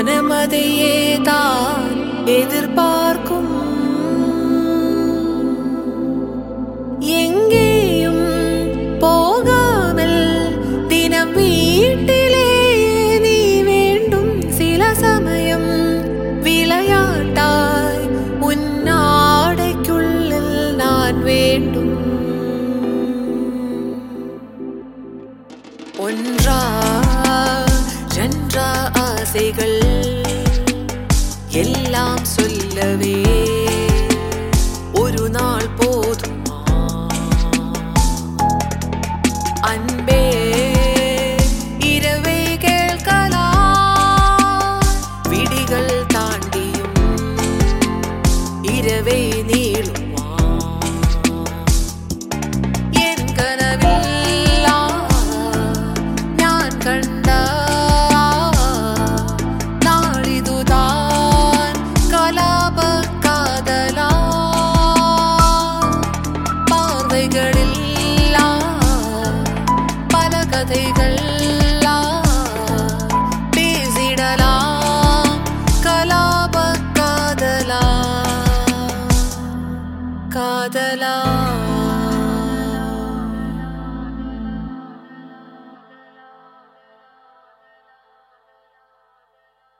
மனமதையே தான் எதிர்பார்க்கும். எங்கேயும் போகாமல் தினம் வீட்டிலே நீ வேண்டும் சில சமயம் விளையாட்டாய் உன்னாடைக்குள்ளில் நான் வேண்டும். ஒன்றா ஆசைகள் எல்லாம் சொல்லவே ஒரு நாள் போதுமா அன்பே இரவை கேட்கலாம் விடிகள் தாண்டியும் இரவை நீளும் என் கனவில்லா நான் கண்டா காதலா